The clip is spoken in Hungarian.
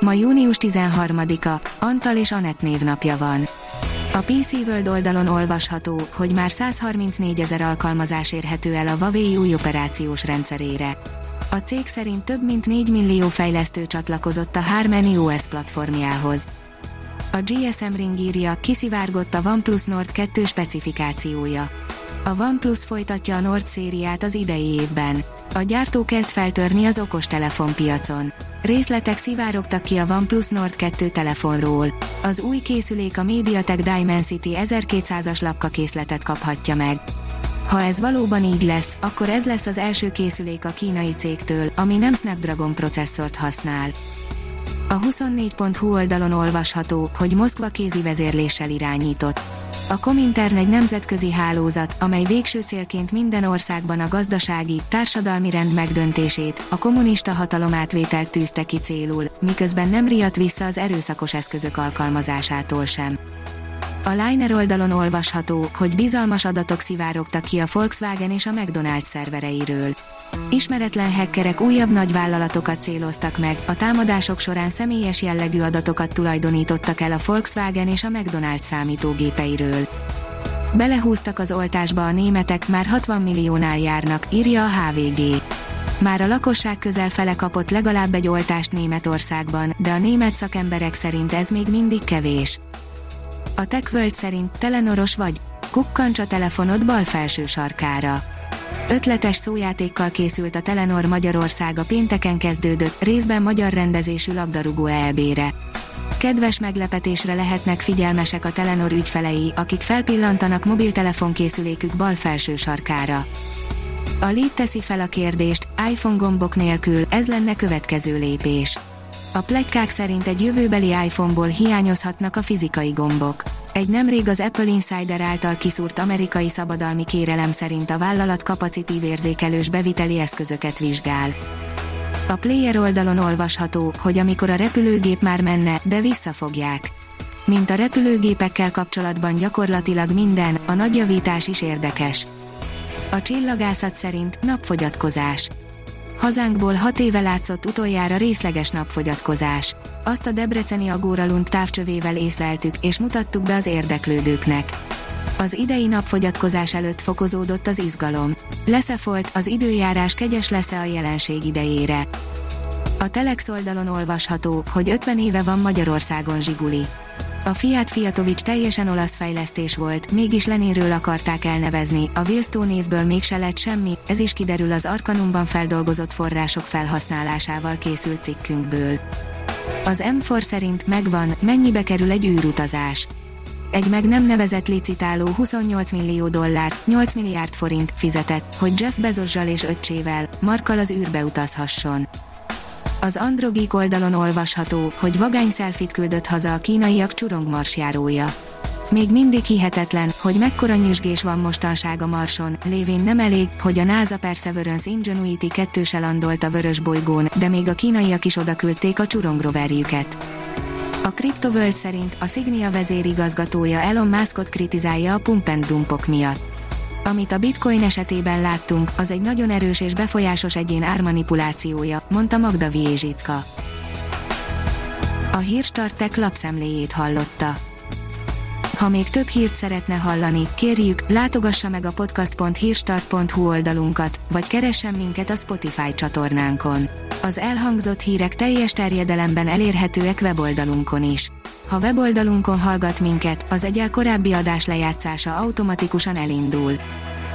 Ma június 13-a, Antal és Anett névnapja van. A PC World oldalon olvasható, hogy már 134 ezer alkalmazás érhető el a Huawei új operációs rendszerére. A cég szerint több mint 4 millió fejlesztő csatlakozott a Harmony OS platformjához. A GSM Ring írja, kiszivárgott a OnePlus Nord 2 specifikációja. A OnePlus folytatja a Nord szériát az idei évben. A gyártó kezd feltörni az okostelefon piacon. Részletek szivárogtak ki a OnePlus Nord 2 telefonról. Az új készülék a MediaTek Dimensity 1200-as lapkakészletet kaphatja meg. Ha ez valóban így lesz, akkor ez lesz az első készülék a kínai cégtől, ami nem Snapdragon processzort használ. A 24.hu oldalon olvasható, hogy Moszkva kézi vezérléssel irányított. A Komintern egy nemzetközi hálózat, amely végső célként minden országban a gazdasági, társadalmi rend megdöntését, a kommunista hatalom átvételt tűzte ki célul, miközben nem riadt vissza az erőszakos eszközök alkalmazásától sem. A Liner oldalon olvasható, hogy bizalmas adatok szivárogtak ki a Volkswagen és a McDonald's szervereiről. Ismeretlen hackerek újabb nagyvállalatokat céloztak meg, a támadások során személyes jellegű adatokat tulajdonítottak el a Volkswagen és a McDonald's számítógépeiről. Belehúztak az oltásba a németek, már 60 milliónál járnak, írja a HVG. Már a lakosság közel fele kapott legalább egy oltást Németországban, de a német szakemberek szerint ez még mindig kevés. A TechWorld szerint telenoros vagy, kukkancs a telefonod bal felső sarkára Ötletes szójátékkal készült a Telenor Magyarország a pénteken kezdődött, részben magyar rendezésű labdarúgó EB-re. Kedves meglepetésre lehetnek figyelmesek a Telenor ügyfelei, akik felpillantanak mobiltelefonkészülékük bal felső sarkára. A Lead teszi fel a kérdést, iPhone gombok nélkül, ez lenne következő lépés. A plegykák szerint egy jövőbeli iPhone-ból hiányozhatnak a fizikai gombok. Egy nemrég az Apple Insider által kiszúrt amerikai szabadalmi kérelem szerint a vállalat kapacitív érzékelős beviteli eszközöket vizsgál. A player oldalon olvasható, hogy amikor a repülőgép már menne, de visszafogják. Mint a repülőgépekkel kapcsolatban gyakorlatilag minden, a nagy javítás is érdekes. A csillagászat szerint napfogyatkozás Hazánkból hat éve látszott utoljára részleges napfogyatkozás. Azt a debreceni Agóralund távcsövével észleltük, és mutattuk be az érdeklődőknek. Az idei napfogyatkozás előtt fokozódott az izgalom. Lesz-e folt, az időjárás kegyes lesz-e a jelenség idejére? A Telex oldalon olvasható, hogy 50 éve van Magyarországon Zsiguli. A Fiat Fiatovics teljesen olasz fejlesztés volt, mégis Leninről akarták elnevezni, a Willstone névből mégse lett semmi, ez is kiderül az Arkanumban feldolgozott források felhasználásával készült cikkünkből. Az M4 szerint megvan, mennyibe kerül egy űrutazás. Egy meg nem nevezett licitáló 28 millió dollár, 8 milliárd forint fizetett, hogy Jeff Bezossal és öccsével, Markkal az űrbe utazhasson. Az Androgik oldalon olvasható, hogy vagány szelfit küldött haza a kínaiak csurongmarsjárója. Még mindig hihetetlen, hogy mekkora nyüzsgés van mostanság a Marson, lévén nem elég, hogy a NASA Perseverance Ingenuity 2 landolt a vörös bolygón, de még a kínaiak is odaküldték a csurongroverjüket. A CryptoWorld szerint a Signia vezérigazgatója Elon Muskot kritizálja a pump and miatt. Amit a bitcoin esetében láttunk, az egy nagyon erős és befolyásos egyén ármanipulációja, mondta Magda Viezsicka. A Hírstartek lapszemléjét hallotta. Ha még több hírt szeretne hallani, kérjük, látogassa meg a podcast.hírstart.hu oldalunkat, vagy keressen minket a Spotify csatornánkon. Az elhangzott hírek teljes terjedelemben elérhetőek weboldalunkon is. Ha weboldalunkon hallgat minket, az egyel korábbi adás lejátszása automatikusan elindul.